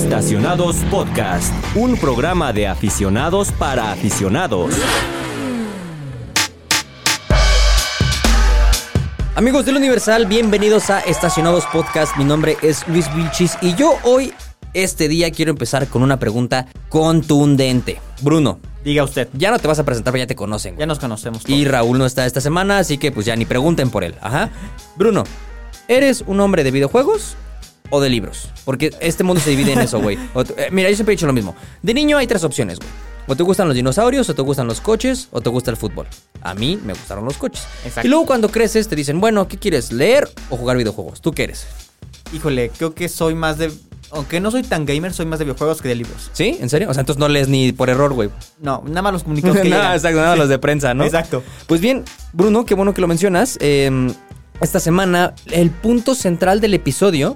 Estacionados Podcast, un programa de aficionados para aficionados. Amigos del Universal, bienvenidos a Estacionados Podcast. Mi nombre es Luis Vilchis y yo hoy, este día, quiero empezar con una pregunta contundente. Bruno, Diga usted. ya no te vas a presentar, pero ya te conocen. güey. Ya nos conocemos. todos. Y Raúl no está esta semana, así que pues ya ni pregunten por él. Ajá. Bruno, ¿eres un hombre de videojuegos o de libros? Porque este mundo se divide en eso, güey. Eh, Mira, yo siempre he dicho lo mismo. De niño hay tres opciones, güey. O te gustan los dinosaurios, o te gustan los coches, o te gusta el fútbol. A mí me gustaron los coches. Exacto. Y luego cuando creces te dicen, bueno, ¿qué quieres? ¿Leer o jugar videojuegos? ¿Tú qué eres? Híjole, creo que soy más de. Aunque no soy tan gamer, soy más de videojuegos que de libros. ¿Sí? ¿En serio? O sea, entonces no lees ni por error, güey. No, nada más los comunicados que Nada, exacto, nada, los de prensa, ¿no? Exacto. Pues bien, Bruno, qué bueno que lo mencionas. Eh, esta semana, el punto central del episodio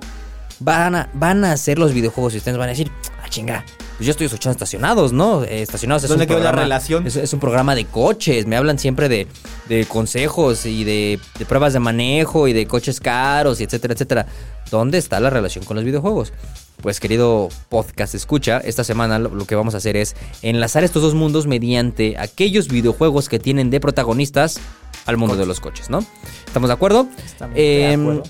van a, van a ser los videojuegos. Y ustedes van a decir, ah, chinga, pues yo estoy escuchando estacionados, ¿no? Eh, estacionados es ¿Dónde un quedó la programa- relación? Es, es un programa de coches. Me hablan siempre de, de consejos y de, de pruebas de manejo y de coches caros y etcétera, etcétera. ¿Dónde está la relación con los videojuegos? Pues querido podcast escucha, esta semana lo, lo que vamos a hacer es enlazar estos dos mundos mediante aquellos videojuegos que tienen de protagonistas al mundo de los coches, ¿no? ¿Estamos de acuerdo? Estamos de acuerdo.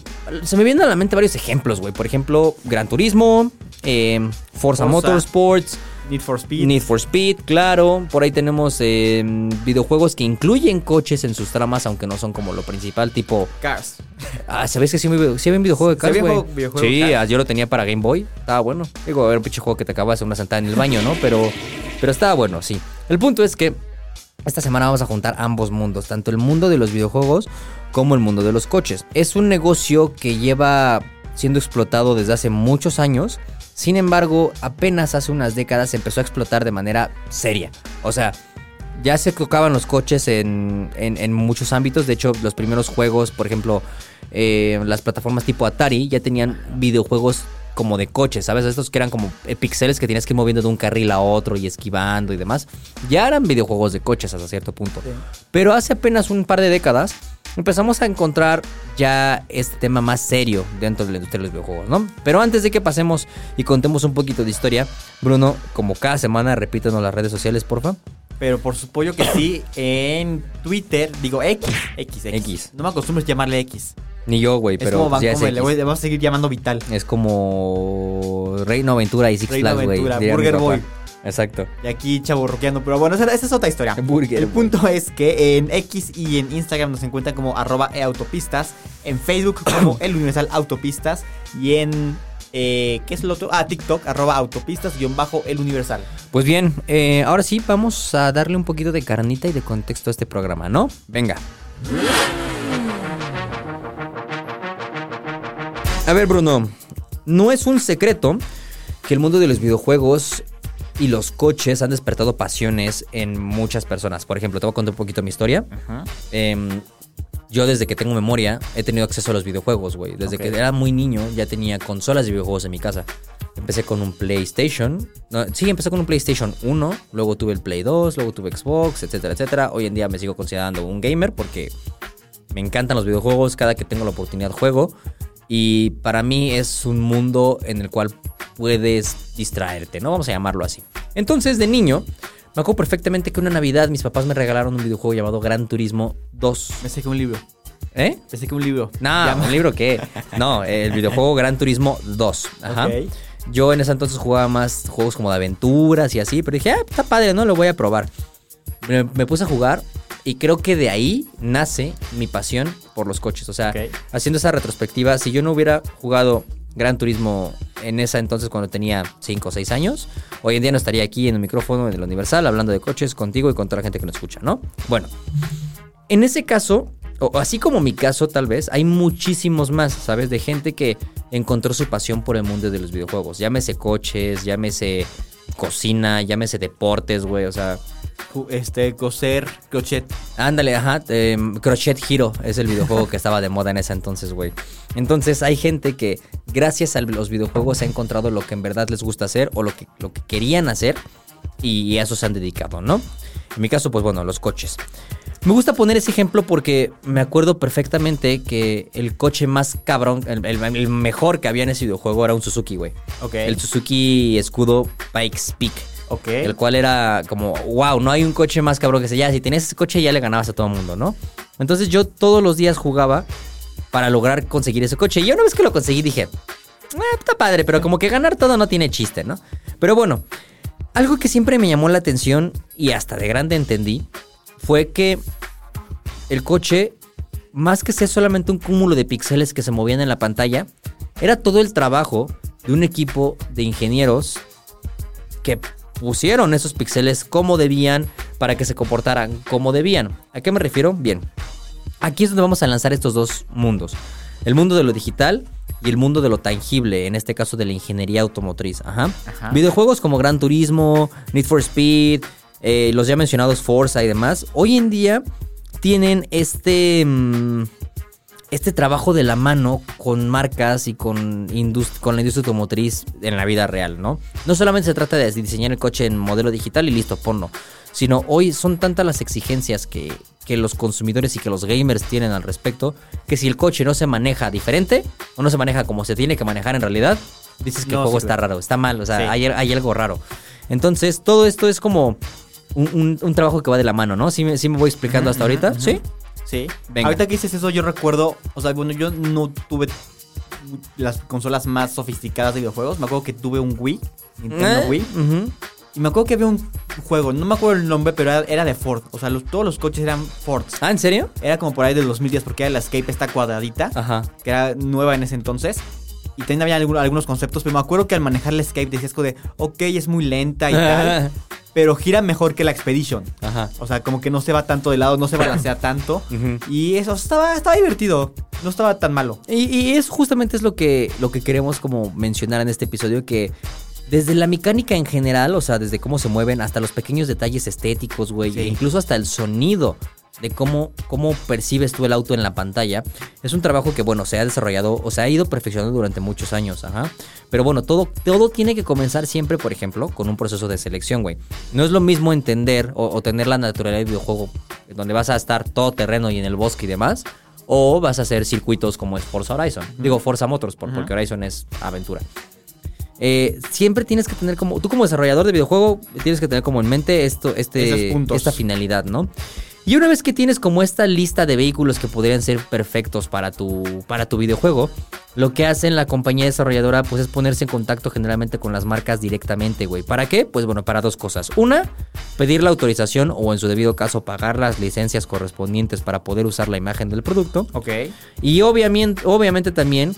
Se me vienen a la mente varios ejemplos, güey. Por ejemplo, Gran Turismo, eh, Forza, Forza. Motorsports, Need for Speed. Need for Speed, claro. Por ahí tenemos eh, videojuegos que incluyen coches en sus tramas, aunque no son como lo principal, tipo... Cars. Ah, ¿sabes que sí, había un videojuego de ¿Sí Cars, güey? Sí, Cars? ah, yo lo tenía para Game Boy. Estaba bueno. Digo, a ver, un pinche juego que te acabas de una sentada en el baño, ¿no? Pero, pero estaba bueno, sí. El punto es que esta semana vamos a juntar ambos mundos, tanto el mundo de los videojuegos como el mundo de los coches. Es un negocio que lleva siendo explotado desde hace muchos años. Sin embargo, apenas hace unas décadas se empezó a explotar de manera seria. O sea, ya se tocaban los coches en, en- muchos ámbitos. De hecho, los primeros juegos, por ejemplo, eh, las plataformas tipo Atari ya tenían videojuegos como de coches, ¿sabes? Estos que eran como eh, pixeles que tenías que ir moviendo de un carril a otro y esquivando y demás. Ya eran videojuegos de coches hasta cierto punto. Sí. Pero hace apenas un par de décadas empezamos a encontrar ya este tema más serio dentro de la industria de los videojuegos, ¿no? Pero antes de que pasemos y contemos un poquito de historia, Bruno, como cada semana, repítanos las redes sociales, porfa. Pero por supuesto que sí, en Twitter, digo X, X, X. X. No me acostumbres a llamarle X. Ni yo, güey, Es pero como pues, es Vancomer, le, voy- le vamos a seguir llamando Vital. Es como Reino Aventura y Six Flags, güey. Burger. Boy. Exacto. Y aquí chaburroqueando. Pero bueno, esa, esa es otra historia. Burger El punto es que en X y en Instagram nos encuentran como arroba eautopistas. En Facebook como el Universal Autopistas. Y en... eh, ¿Qué es lo otro? Ah, TikTok, arroba autopistas, guion bajo el Universal. Pues bien, eh, ahora sí vamos a darle un poquito de carnita y de contexto a este programa, ¿no? Venga. A ver, Bruno, no es un secreto que el mundo de los videojuegos y los coches han despertado pasiones en muchas personas. Por ejemplo, te voy a contar un poquito mi historia. Em, yo desde que tengo memoria he tenido acceso a los videojuegos, güey. Desde que era muy niño ya tenía consolas de videojuegos en mi casa. Empecé con un PlayStation. No, sí, empecé con un PlayStation 1. Luego tuve el Play 2, luego tuve Xbox, etcétera, etcétera. Hoy en día me sigo considerando un gamer porque me encantan los videojuegos. Cada que tengo la oportunidad juego. Y para mí es un mundo en el cual puedes distraerte, ¿no? Vamos a llamarlo así. Entonces, de niño, me acuerdo perfectamente que una Navidad mis papás me regalaron un videojuego llamado Gran Turismo 2. Pensé que un libro. ¿Eh? Pensé que un libro. No, ¿un libro qué? No, el videojuego Gran Turismo 2. Ajá. Ok. Yo en ese entonces jugaba más juegos como de aventuras y así, pero dije, ah, está padre, ¿no? Lo voy a probar. Me, me puse a jugar y creo que de ahí nace mi pasión por los coches. O sea, haciendo esa retrospectiva, si yo no hubiera jugado Gran Turismo en esa entonces cuando tenía 5 o 6 años, hoy en día no estaría aquí en el micrófono en el Universal hablando de coches contigo y con toda la gente que nos escucha, ¿no? Bueno, en ese caso, o así como mi caso tal vez, hay muchísimos más, ¿sabes? De gente que encontró su pasión por el mundo de los videojuegos. Llámese coches, llámese cocina, llámese deportes, güey, o sea... Este, coser, crochet. Ándale, ajá. eh, Crochet Hero es el videojuego que estaba de moda en ese entonces, güey. Entonces hay gente que gracias a los videojuegos ha encontrado lo que en verdad les gusta hacer o lo que, lo que querían hacer y a eso se han dedicado, ¿no? En mi caso, pues bueno, los coches. Me gusta poner ese ejemplo porque me acuerdo perfectamente que el coche más cabrón, el, el- el mejor que había en ese videojuego era un Suzuki, güey. Ok. El Suzuki Escudo Pikes Peak. El cual era como, wow, no hay un coche más cabrón que ese. Ya, si tenías ese coche ya le ganabas a todo el mundo, ¿no? Entonces yo todos los días jugaba para lograr conseguir ese coche. Y una vez que lo conseguí dije, "Ah, está padre, pero como que ganar todo no tiene chiste, ¿no? Pero bueno, algo que siempre me llamó la atención y hasta de grande entendí fue que el coche, más que ser solamente un cúmulo de píxeles que se movían en la pantalla, era todo el trabajo de un equipo de ingenieros que pusieron esos píxeles como debían para que se comportaran como debían. ¿A qué me refiero? Bien. Aquí es donde vamos a lanzar estos dos mundos. El mundo de lo digital y el mundo de lo tangible, en este caso de la ingeniería automotriz. Ajá. Ajá. Videojuegos como Gran Turismo, Need for Speed, eh, los ya mencionados Forza y demás, hoy en día tienen este... mm, este trabajo de la mano con marcas y con, indust- con la industria automotriz en la vida real, ¿no? No solamente se trata de diseñar el coche en modelo digital y listo, ponlo. Sino hoy son tantas las exigencias que, que los consumidores y que los gamers tienen al respecto, que si el coche no se maneja diferente o no se maneja como se tiene que manejar en realidad, dices que No el juego está raro, está mal, o sea, Sí. hay, hay algo raro. Entonces, todo esto es como un, un- un trabajo que va de la mano, ¿no? ¿Sí me, sí me voy explicando hasta ahorita? ¿Sí? Sí. Venga. Ahorita que dices eso, yo recuerdo, o sea, bueno, yo no tuve las consolas más sofisticadas de videojuegos. Me acuerdo que tuve un Wii, Nintendo Eh, Wii. Y me acuerdo que había un juego, no me acuerdo el nombre, pero era, era de Ford. O sea, los- todos los coches eran Ford. Ah, ¿en serio? Era como por ahí del 2010 porque era la Escape esta cuadradita, Ajá. que era nueva en ese entonces. Y también había algunos conceptos, pero me acuerdo que al manejar la Escape decías como de, ok, es muy lenta y tal, pero gira mejor que la Expedition. Ajá. O sea, como que no se va tanto de lado, no se balancea tanto. Ujú. Y eso estaba, estaba divertido. No estaba tan malo. Y, y es justamente es lo que, lo que queremos como mencionar en este episodio, que desde la mecánica en general, o sea, desde cómo se mueven, hasta los pequeños detalles estéticos, güey, Sí. e incluso hasta el sonido de cómo, cómo percibes tú el auto en la pantalla, es un trabajo que, bueno, se ha desarrollado o se ha ido perfeccionando durante muchos años, ajá. Pero bueno, todo, todo tiene que comenzar siempre, por ejemplo, con un proceso de selección, güey. No es lo mismo entender o, o tener la naturaleza del videojuego, donde vas a estar todo terreno y en el bosque y demás, o vas a hacer circuitos como es Forza Horizon. Digo, Forza Motorsport, porque Horizon es aventura. Eh, siempre tienes que tener como. Tú, como desarrollador de videojuego, tienes que tener como en mente esto, este, esta finalidad, ¿no? Y una vez que tienes como esta lista de vehículos que podrían ser perfectos para tu, para tu videojuego, lo que hace la compañía desarrolladora pues es ponerse en contacto generalmente con las marcas directamente, güey. ¿Para qué? Pues bueno, para dos cosas. Una, pedir la autorización o en su debido caso pagar las licencias correspondientes para poder usar la imagen del producto. Ok. Y obviamente, obviamente también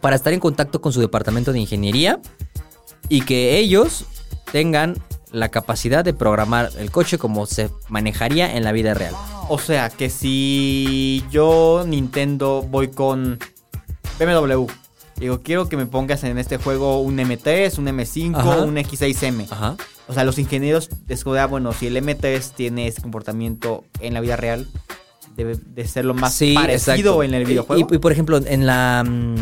para estar en contacto con su departamento de ingeniería y que ellos tengan la capacidad de programar el coche como se manejaría en la vida real. O sea, que si yo, Nintendo, voy con BMW. Digo, quiero que me pongas en este juego un M3, un M5, Ajá. un X6M. Ajá. O sea, los ingenieros es como de, ah, bueno, si el M3 tiene ese comportamiento en la vida real, debe de ser lo más Sí, parecido exacto. en el videojuego. Y, y, por ejemplo, en la mm,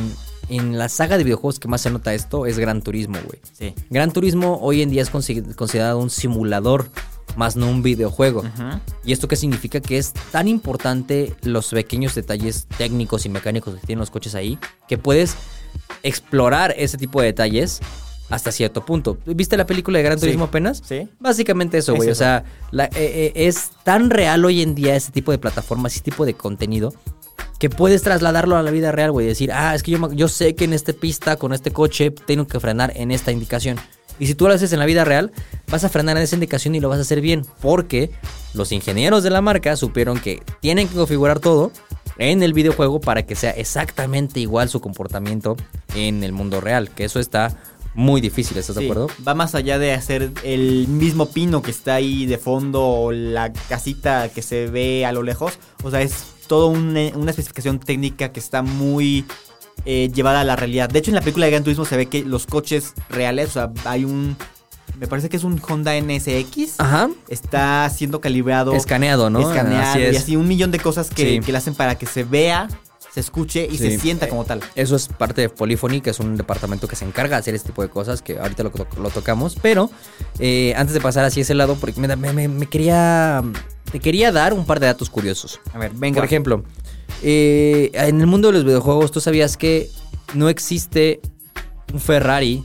en la saga de videojuegos que más se nota esto es Gran Turismo, güey. sí. Gran Turismo hoy en día es consi- considerado un simulador, más no un videojuego. ¿Y esto qué significa? Que es tan importante los pequeños detalles técnicos y mecánicos que tienen los coches ahí, que puedes explorar ese tipo de detalles hasta cierto punto. ¿Viste la película de Gran Sí. Turismo apenas? Sí. Básicamente eso, Es güey. O sea, la- eh, eh, es tan real hoy en día ese tipo de plataformas, ese tipo de contenido, que puedes trasladarlo a la vida real, güey. Decir, ah, es que yo, yo sé que en esta pista, con este coche, tengo que frenar en esta indicación. Y si tú lo haces en la vida real, vas a frenar en esa indicación y lo vas a hacer bien. Porque los ingenieros de la marca supieron que tienen que configurar todo en el videojuego para que sea exactamente igual su comportamiento en el mundo real. Que eso está muy difícil, ¿estás de acuerdo? Va más allá de hacer el mismo pino que está ahí de fondo o la casita que se ve a lo lejos. O sea, es todo un- una especificación técnica que está muy eh, llevada a la realidad. De hecho, en la película de Gran Turismo se ve que los coches reales, o sea, hay un... Me parece que es un Honda NSX. Ajá. Está siendo calibrado. Escaneado, ¿no? Escaneado Así y así un millón de cosas que, Sí. que le hacen para que se vea, se escuche y se sienta como tal. Eso es parte de Polyphony, que es un departamento que se encarga de hacer este tipo de cosas, que ahorita lo, lo tocamos. Pero eh, antes de pasar hacia ese lado, porque me, quería te quería dar un par de datos curiosos. A ver, venga. Por ejemplo, eh, en el mundo de los videojuegos, ¿tú sabías que no existe un Ferrari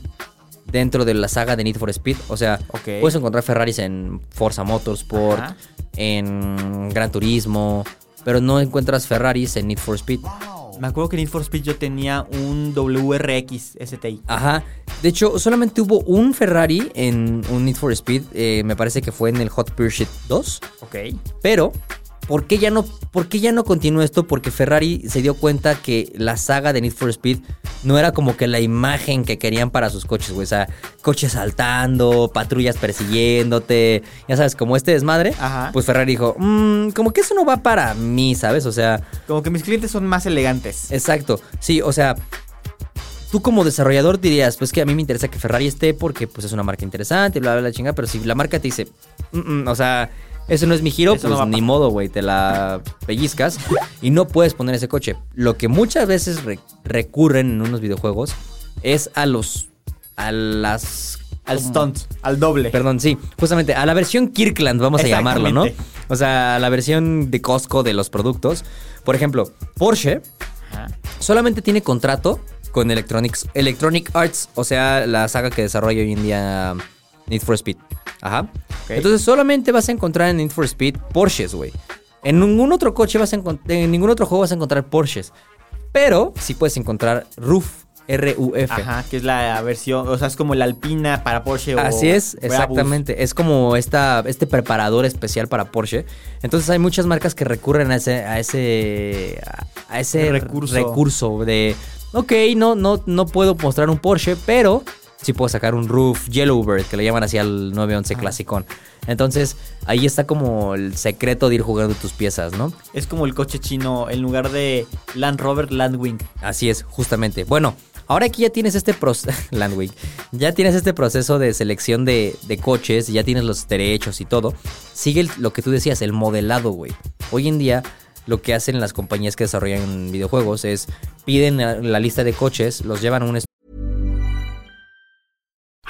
dentro de la saga de Need for Speed? O sea, puedes encontrar Ferraris en Forza Motorsport, Ajá. en Gran Turismo, pero no encuentras Ferraris en Need for Speed. Me acuerdo que en Need for Speed yo tenía un WRX STI. Ajá. De hecho, solamente hubo un Ferrari en un Need for Speed. eh, me parece que fue en el Hot Pursuit 2. Ok. Pero, ¿por qué ya no, por qué ya no continúa esto? Porque Ferrari se dio cuenta que la saga de Need for Speed no era como que la imagen que querían para sus coches, güey. O sea, coches saltando, patrullas persiguiéndote, ya sabes, como este desmadre. Ajá. Pues Ferrari dijo, "Mm, como que eso no va para mí, ¿sabes? O sea, Como que mis clientes son más elegantes. Exacto, sí, o sea, tú como desarrollador dirías, pues que a mí me interesa que Ferrari esté porque pues es una marca interesante, bla, bla, bla, chingada, pero si la marca te dice, "Mm, mm", o sea, eso no es mi giro, Eso pues no ni modo, güey, te la pellizcas y no puedes poner ese coche. Lo que muchas veces re- recurren en unos videojuegos es a los, a las... Al stunt, al doble. Perdón, sí, justamente a la versión Kirkland, vamos a llamarlo, ¿no? O sea, a la versión de Costco de los productos. Por ejemplo, Porsche Ajá. solamente tiene contrato con Electronics, Electronic Arts, o sea, la saga que desarrolla hoy en día Need for Speed. Ajá. Entonces solamente vas a encontrar en Need for Speed Porsches, güey. En ningún otro coche vas a encontrar, en ningún otro juego vas a encontrar Porsches. Pero sí puedes encontrar RUF, R-U-F. Ajá, que es la versión, o sea, es como la alpina para Porsche o Así es, Brabus. exactamente. Es como esta, este preparador especial para Porsche. Entonces hay muchas marcas que recurren a ese, a ese, a ese Recurso. recurso de, ok, no, no, no puedo mostrar un Porsche, pero sí puedo sacar un roof Yellowbird, que le llaman así al 911 Ajá. Clasicón. Entonces ahí está como el secreto de ir jugando tus piezas, ¿no? Es como el coche chino, en lugar de Land Rover, Landwing. Así es, justamente. Bueno, ahora que ya tienes este proceso, Landwing, ya tienes este proceso de selección de, de coches, ya tienes los derechos y todo, sigue el- lo que tú decías, el modelado, güey. Hoy en día lo que hacen las compañías que desarrollan videojuegos es piden la, la lista de coches, los llevan a un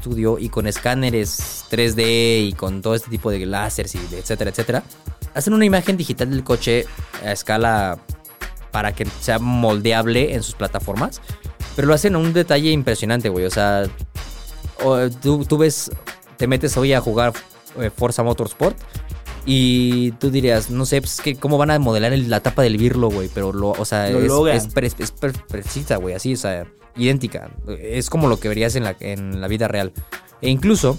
Estudio y con escáneres 3D y con todo este tipo de láseres y etcétera, etcétera, hacen una imagen digital del coche a escala para que sea moldeable en sus plataformas, pero lo hacen a un detalle impresionante, güey. O sea, tú ves, te metes hoy a jugar eh, Forza Motorsport y tú dirías, no sé, pues que cómo van a modelar el- la tapa del birlo, güey, pero lo, o sea, Lo es, precisa, güey, así, o sea, idéntica. Es como lo que verías en la, en la vida real. E incluso,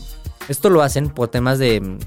esto lo hacen por temas de,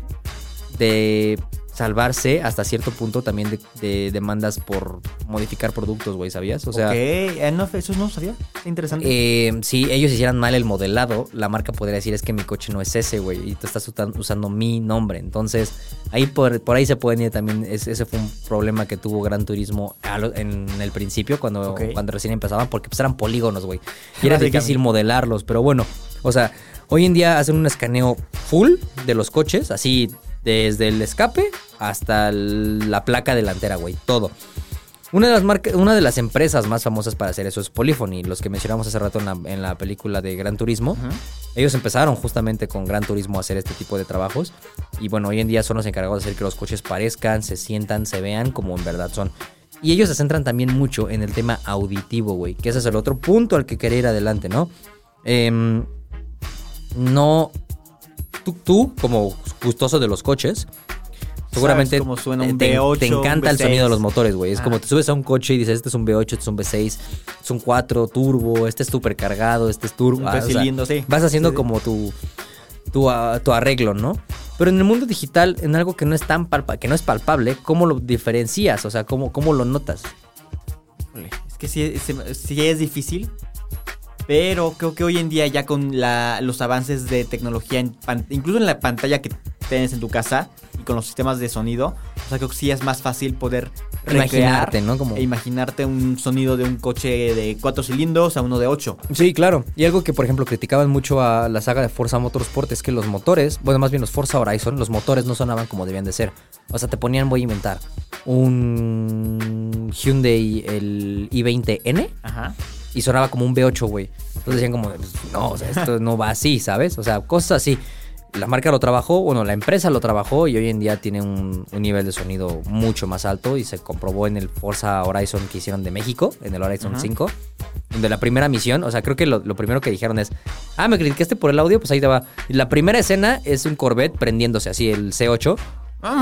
de salvarse hasta cierto punto también de, de demandas por modificar productos, güey, ¿sabías? O sea, ok, eh, no, eso no sabía. Interesante. eh, si ellos hicieran mal el modelado, la marca podría decir es que mi coche no es ese, güey, y tú estás usando mi nombre. Entonces, ahí por, por ahí se pueden ir también. es- ese fue un problema que tuvo Gran Turismo lo- en el principio, cuando, cuando recién empezaban, porque pues eran polígonos, güey. Y era difícil modelarlos, pero bueno, o sea, hoy en día hacen un escaneo full de los coches, así desde el escape hasta la placa delantera, güey, todo. Una de las marcas, una de las empresas más famosas para hacer eso es Polyphony, los que mencionamos hace rato en la, en la película de Gran Turismo. Ellos empezaron justamente con Gran Turismo a hacer este tipo de trabajos. Y bueno, hoy en día son los encargados de hacer que los coches parezcan, se sientan, se vean como en verdad son. Y ellos se centran también mucho en el tema auditivo, güey. Que ese es el otro punto al que quería ir adelante, ¿no? Em, no. Tú, tú, como gustoso de los coches, seguramente suena un te, V8, te encanta el sonido de V6. los motores, güey. Es Ah. como te subes a un coche y dices, este es un V8, este es un V6, este es un 4 turbo, este es súper cargado, este es turbo. Ah, o sea, sí. Vas haciendo Sí, como tu, tu, ah, tu arreglo, ¿no? Pero en el mundo digital, en algo que no es tan palpa, que no es palpable, ¿cómo lo diferencias? O sea, ¿cómo, cómo lo notas? Es que sí, es difícil. Pero creo que hoy en día ya con la- los avances de tecnología, en pan- incluso en la pantalla que tienes en tu casa con los sistemas de sonido, o sea, creo que sí es más fácil poder Imaginarte, ¿no? Como... e imaginarte un sonido de un coche de cuatro cilindros a uno de ocho. Sí, claro. Y algo que, por ejemplo, criticaban mucho a la saga de Forza Motorsport es que los motores, bueno, más bien los Forza Horizon, los motores no sonaban como debían de ser. O sea, te ponían, voy a inventar, un Hyundai, el i20N, Ajá. y sonaba como un V8, güey. Entonces decían como, pues, no, o sea, esto no va así, ¿sabes? O sea, cosas así. La marca lo trabajó, bueno, la empresa lo trabajó y hoy en día tiene un, un nivel de sonido mucho más alto y se comprobó en el Forza Horizon que hicieron de México, en el Horizon Ajá. 5, donde la primera misión, o sea, creo que lo, lo primero que dijeron es, ah, me criticaste por el audio, pues ahí te va. La primera escena es un Corvette prendiéndose así, el C8.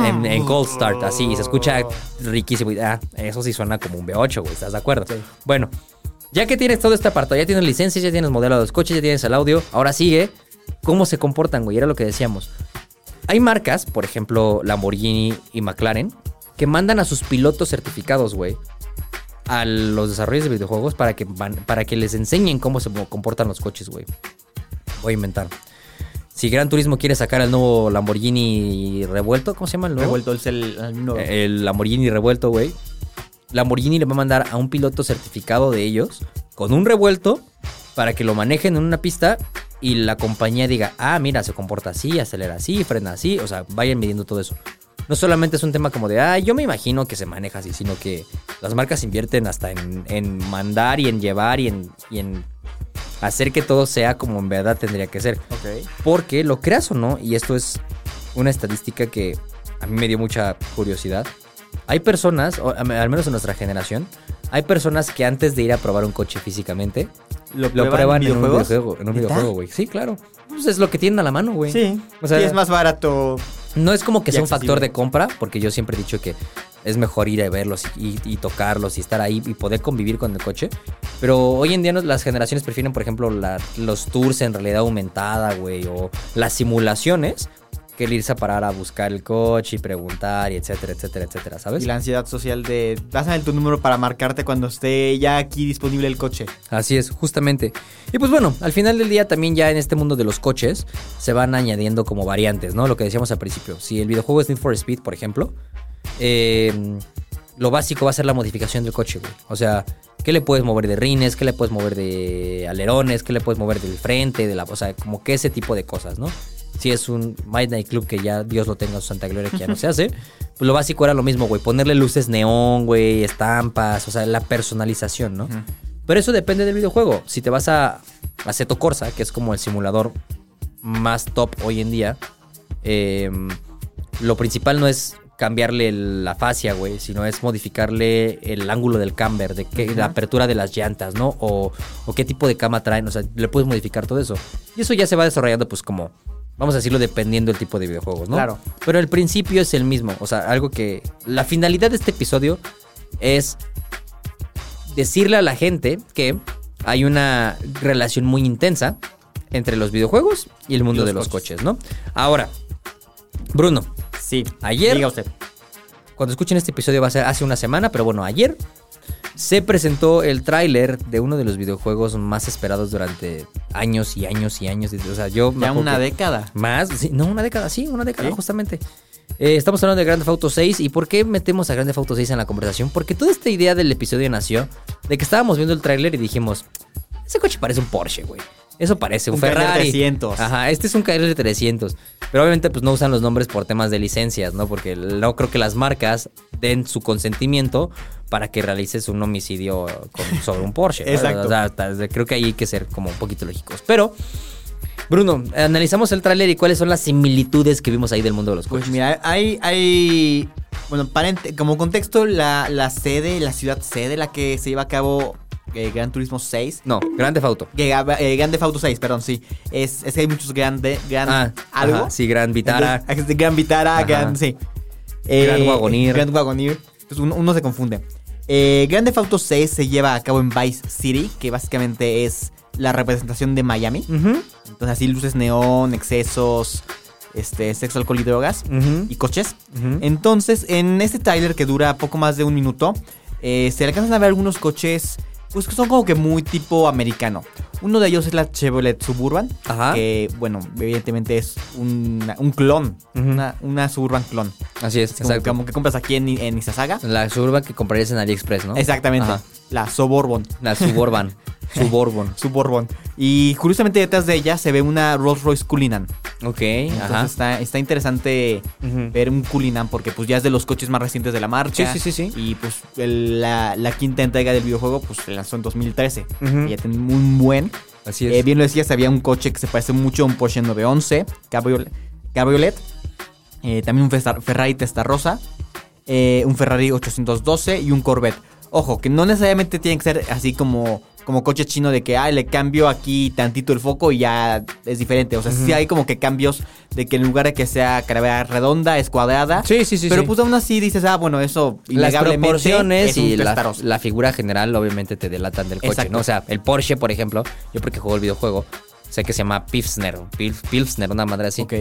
En, en Cold Start, así, y se escucha riquísimo. Y, ah, eso sí suena como un V8, güey, ¿estás de acuerdo? Bueno, ya que tienes todo este apartado, ya tienes licencias, ya tienes modelo de los coches, ya tienes el audio, ahora sigue cómo se comportan, güey. Era lo que decíamos. Hay marcas, por ejemplo, Lamborghini y McLaren, que mandan a sus pilotos certificados, güey, a los desarrollos de videojuegos para que, van- para que les enseñen cómo se comportan los coches, güey. Voy a inventar. Si Gran Turismo quiere sacar el nuevo Lamborghini revuelto, ¿cómo se llama el nuevo? Revuelto es el, el nuevo. el Lamborghini revuelto, güey. Lamborghini le va a mandar a un piloto certificado de ellos con un revuelto para que lo manejen en una pista y la compañía diga, ah, mira, se comporta así, acelera así, frena así, o sea, vayan midiendo todo eso. No solamente es un tema como de, ah, yo me imagino que se maneja así, sino que las marcas invierten hasta en, en mandar y en llevar y en, y en hacer que todo sea como en verdad tendría que ser. Porque lo creas o no, y esto es una estadística que a mí me dio mucha curiosidad. Hay personas, o al menos en nuestra generación, hay personas que antes de ir a probar un coche físicamente, ¿Lo, lo prueban en un videojuego, en un videojuego, güey. Sí, claro. Pues es lo que tienen a la mano, güey. Sí. O sea, sí, es más barato. No es como que sea un factor de compra, porque yo siempre he dicho que es mejor ir a verlos y, y tocarlos y estar ahí y poder convivir con el coche. Pero hoy en día las generaciones prefieren, por ejemplo, la- los tours en realidad aumentada, güey, o las simulaciones, que el irse a parar a buscar el coche y preguntar y etcétera, etcétera, etcétera, ¿sabes? Y la ansiedad social de. Pásame tu número para marcarte cuando esté ya aquí disponible el coche. Así es, justamente. Y pues bueno, al final del día también ya en este mundo de los coches se van añadiendo como variantes, ¿no? Lo que decíamos al principio. Si el videojuego es Need for Speed, por ejemplo, eh, lo básico va a ser la modificación del coche, güey. O sea, ¿qué le puedes mover de rines? ¿Qué le puedes mover de alerones? ¿Qué le puedes mover del frente? De la, o sea, como que ese tipo de cosas, ¿no? Si es un Midnight Club que ya Dios lo tenga en su santa gloria, que ya no se hace, pues lo básico era lo mismo, güey. Ponerle luces neón, güey, estampas, o sea, la personalización, ¿no? Pero eso depende del videojuego. Si te vas a Aceto Corsa, que es como el simulador más top hoy en día, eh, lo principal no es cambiarle la fascia, güey, sino es modificarle el ángulo del camber, de qué, la apertura de las llantas, ¿no? O, o qué tipo de cama traen, o sea, le puedes modificar todo eso. Y eso ya se va desarrollando, pues como, vamos a decirlo, dependiendo del tipo de videojuegos, ¿no? Claro. Pero el principio es el mismo, o sea, algo que... La finalidad de este episodio es decirle a la gente que hay una relación muy intensa entre los videojuegos y el mundo los de los coches. coches, ¿no? Ahora, Bruno, Sí. Ayer- Diga usted. cuando escuchen este episodio va a ser hace una semana, pero bueno, ayer se presentó el tráiler de uno de los videojuegos más esperados durante años y años y años. O sea, yo Ya una década. Más, sí, no, una década, sí, una década, ¿Sí? justamente. Eh, estamos hablando de Grand Theft Auto 6. ¿Y por qué metemos a Grand Theft Auto 6 en la conversación? Porque toda esta idea del episodio nació de que estábamos viendo el tráiler y dijimos, ese coche parece un Porsche, güey. Eso parece un, Un Ferrari. 300. Ajá, este es un Cadillac 300. Pero obviamente pues no usan los nombres por temas de licencias, ¿no? Porque no creo que las marcas den su consentimiento para que realices un homicidio con- sobre un Porsche. Exacto. O sea, creo que ahí hay que ser como un poquito lógicos. Pero, Bruno, analizamos el tráiler y cuáles son las similitudes que vimos ahí del mundo de los coches. Pues mira, hay, hay bueno, como contexto, la, la sede, la ciudad sede, la que se lleva a cabo eh, Gran Turismo 6. No, Grande Auto. Que, eh, Gran Theft Auto 6, perdón, sí. Es, es que hay muchos Grande, Gran Ah, algo. ajá, sí, Gran Vitara. Entonces, es Gran Vitara, Ajá. Gran, sí. Gran Wagoneer. Gran Wagoneer. Entonces uno, uno se confunde. Eh, Grand Theft Auto 6 se lleva a cabo en Vice City, que básicamente es la representación de Miami. Entonces así luces neón, excesos, este, sexo, alcohol y drogas y coches. Entonces, en este trailer que dura poco más de un minuto, eh, se alcanzan a ver algunos coches, pues que son como que muy tipo americano. Uno de ellos es la Chevrolet Suburban, Ajá. que, bueno, evidentemente es una- un clon, una, una Suburban clon. Así es, Como, exacto. como que compras aquí en, en Izazaga. La Suburban que comprarías en AliExpress, ¿no? Exactamente, Ajá. la Suburban. La Suburban. Suburban. Suburban. Y curiosamente detrás de ella se ve una Rolls Royce Cullinan. Ok, Entonces ajá. está, está interesante ver un Cullinan porque pues ya es de los coches más recientes de la marca. Sí, sí, sí, sí. Y pues el- la, la quinta entrega del videojuego pues se lanzó en 2013. Ujú. Y ya tiene un buen. Así es. Eh, bien lo decías, había un coche que se parece mucho a un Porsche 911 Cabriolet. Cabriolet. Eh, también un Ferrari Testarossa. eh, un Ferrari 812 y un Corvette. Ojo, que no necesariamente tiene que ser así como, como coche chino de que ah, le cambio aquí tantito el foco y ya es diferente. O sea, sí hay como que cambios de que en lugar de que sea calavera redonda, es cuadrada. Sí, sí, sí, Pero sí. pues aún así dices, ah, bueno, eso Las proporciones es y la, la figura general obviamente te delatan del coche, Exacto. ¿no? O sea, el Porsche, por ejemplo, yo porque juego el videojuego, sé que se llama Pilsner, Pil- Pilsner, una madre así. Ok.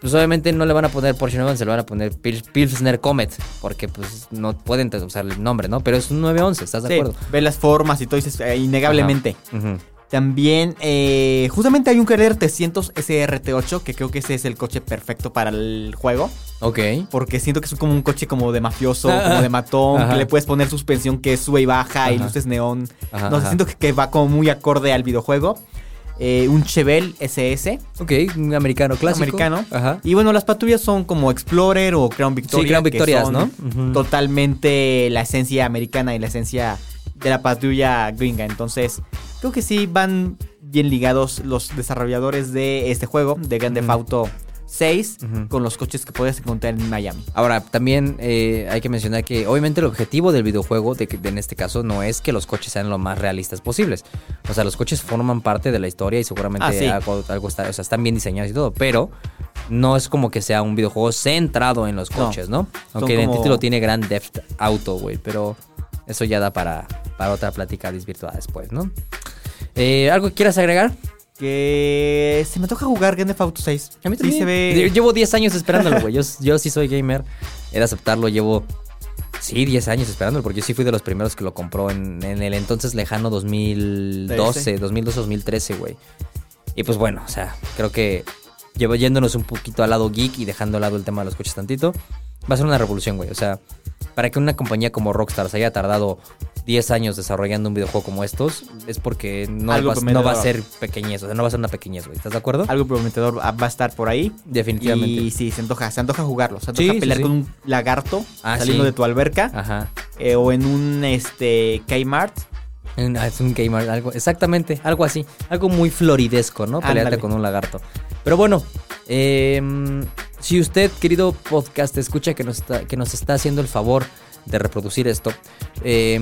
Pues obviamente no le van a poner Porsche 911, se le van a poner Pil- Pilsner Comet, porque pues no pueden usar el nombre, ¿no? Pero es un 911, ¿estás de Sí, acuerdo? ves las formas y todo, dices, eh, innegablemente. Ajá. También, eh, justamente hay un Carrera 300 SRT8, que creo que ese es el coche perfecto para el juego. Ok. Porque siento que es como un coche como de mafioso, como de matón, Ajá. que le puedes poner suspensión que sube y baja y luces neón. No sé, siento que, que va como muy acorde al videojuego. Eh, un Chevelle SS, Ok, un americano clásico. americano. Ajá. Y bueno, las patrullas son como Explorer o Crown Victoria. Crown que Victorias, ¿no? Totalmente la esencia americana y la esencia de la patrulla gringa. Entonces, creo que sí van bien ligados los desarrolladores de este juego, de Grand Theft. Auto 6, Ujú. con los coches que puedes encontrar en Miami. Ahora, también eh, hay que mencionar que obviamente el objetivo del videojuego, de, en este caso, no es que los coches sean lo más realistas posibles. O sea, los coches forman parte de la historia y seguramente Ah, sí. algo, algo está, o sea, están bien diseñados y todo, pero no es como que sea un videojuego centrado en los coches, ¿no? Aunque en el como- título tiene Grand Theft Auto, güey, pero eso ya da para, para otra plática desvirtuada después, ¿no? Eh, ¿Algo que quieras agregar? Que se me toca jugar Grand Theft Auto 6. A mí Sí también. se ve... Llevo 10 años esperándolo, güey. Yo, yo sí soy gamer. He de aceptarlo. Llevo, sí, 10 años esperándolo. Porque yo sí fui de los primeros que lo compró en, en el entonces lejano 2012, Trece. 2012-2013, güey. Y pues bueno, o sea, creo que llevo yéndonos un poquito al lado geek y dejando al lado el tema de los coches tantito. Va a ser una revolución, güey. O sea, para que una compañía como Rockstar se haya tardado 10 años desarrollando un videojuego como estos, es porque no, Algo va, no va a ser pequeñez. O sea, no va a ser una pequeñez, güey. ¿Estás de acuerdo? Algo prometedor va a estar por ahí. Definitivamente. Y sí, se antoja, se antoja jugarlo. Se antoja Sí, pelear sí. con un lagarto Ah, saliendo de tu alberca. Ajá. eh, o en un este Kmart. Ah, Es un gamer, algo, exactamente, algo así. Algo muy floridesco, ¿no? Pelearte Ándale. con un lagarto. Pero bueno, eh, si usted, querido podcast, escucha que nos está, que nos está haciendo el favor de reproducir esto, eh,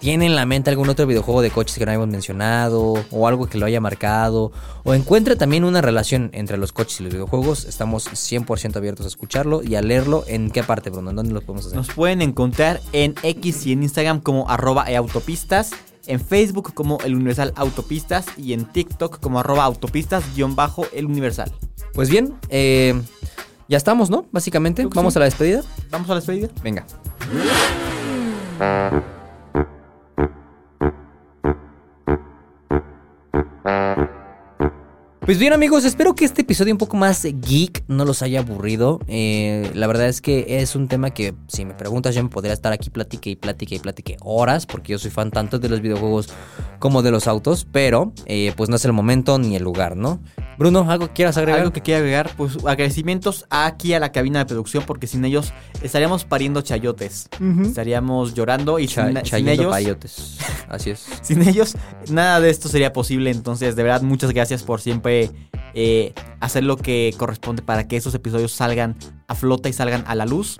tiene en la mente algún otro videojuego de coches que no hayamos mencionado, o algo que lo haya marcado, o encuentra también una relación entre los coches y los videojuegos, estamos 100% abiertos a escucharlo y a leerlo. ¿En qué parte, Bruno? ¿En dónde lo podemos hacer? Nos pueden encontrar en X y en Instagram como arroba autopistas. En Facebook como el Universal Autopistas. Y en TikTok como arroba autopistas guion bajo el Universal. Pues bien, eh, ya estamos, ¿no? Básicamente, vamos sí. a la despedida. Vamos a la despedida. Venga. Pues bien amigos, espero que este episodio un poco más geek no los haya aburrido. Eh, la verdad es que es un tema que si me preguntas yo me podría estar aquí platique y platique y platique horas porque yo soy fan tanto de los videojuegos como de los autos, pero eh, pues no es el momento ni el lugar, ¿no? Bruno, ¿algo que quieras agregar? Algo que quiera agregar, pues agradecimientos aquí a la cabina de producción porque sin ellos estaríamos pariendo chayotes. Estaríamos llorando y Cha- sin, ellos, payotes. Así es. sin ellos nada de esto sería posible. Entonces, de verdad, muchas gracias por siempre eh, hacer lo que corresponde para que esos episodios salgan a flota y salgan a la luz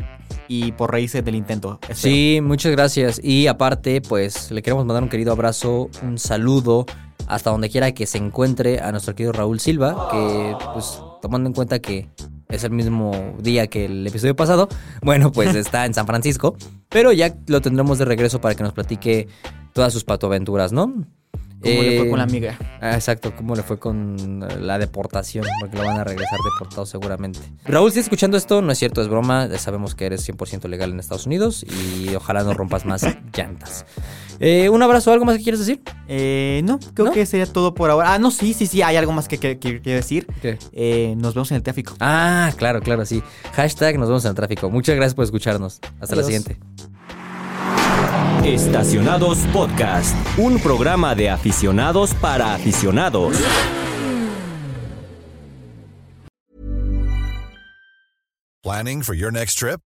y por reírse del intento. Espero. Sí, muchas gracias. Y aparte, pues le queremos mandar un querido abrazo, un saludo hasta donde quiera que se encuentre a nuestro querido Raúl Silva, que pues tomando en cuenta que es el mismo día que el episodio pasado, bueno, pues está en San Francisco, pero ya lo tendremos de regreso para que nos platique todas sus patoaventuras, ¿no? ¿Cómo le fue Eh, con la amiga? Ah, exacto, cómo le fue con la deportación, porque lo van a regresar deportado seguramente. Raúl, si escuchando esto, no es cierto, es broma, sabemos que eres 100% legal en Estados Unidos y ojalá no rompas más llantas. Eh, un abrazo, ¿algo más que quieres decir? Eh, no, creo ¿No? que sería todo por ahora. Ah, no, sí, sí, sí, hay algo más que que decir. ¿Qué? Eh, nos vemos en el tráfico. Ah, claro, claro, sí. Hashtag nos vemos en el tráfico. Muchas gracias por escucharnos. Hasta la siguiente. Estacionados Podcast, un programa de aficionados para aficionados. Planning for your next trip?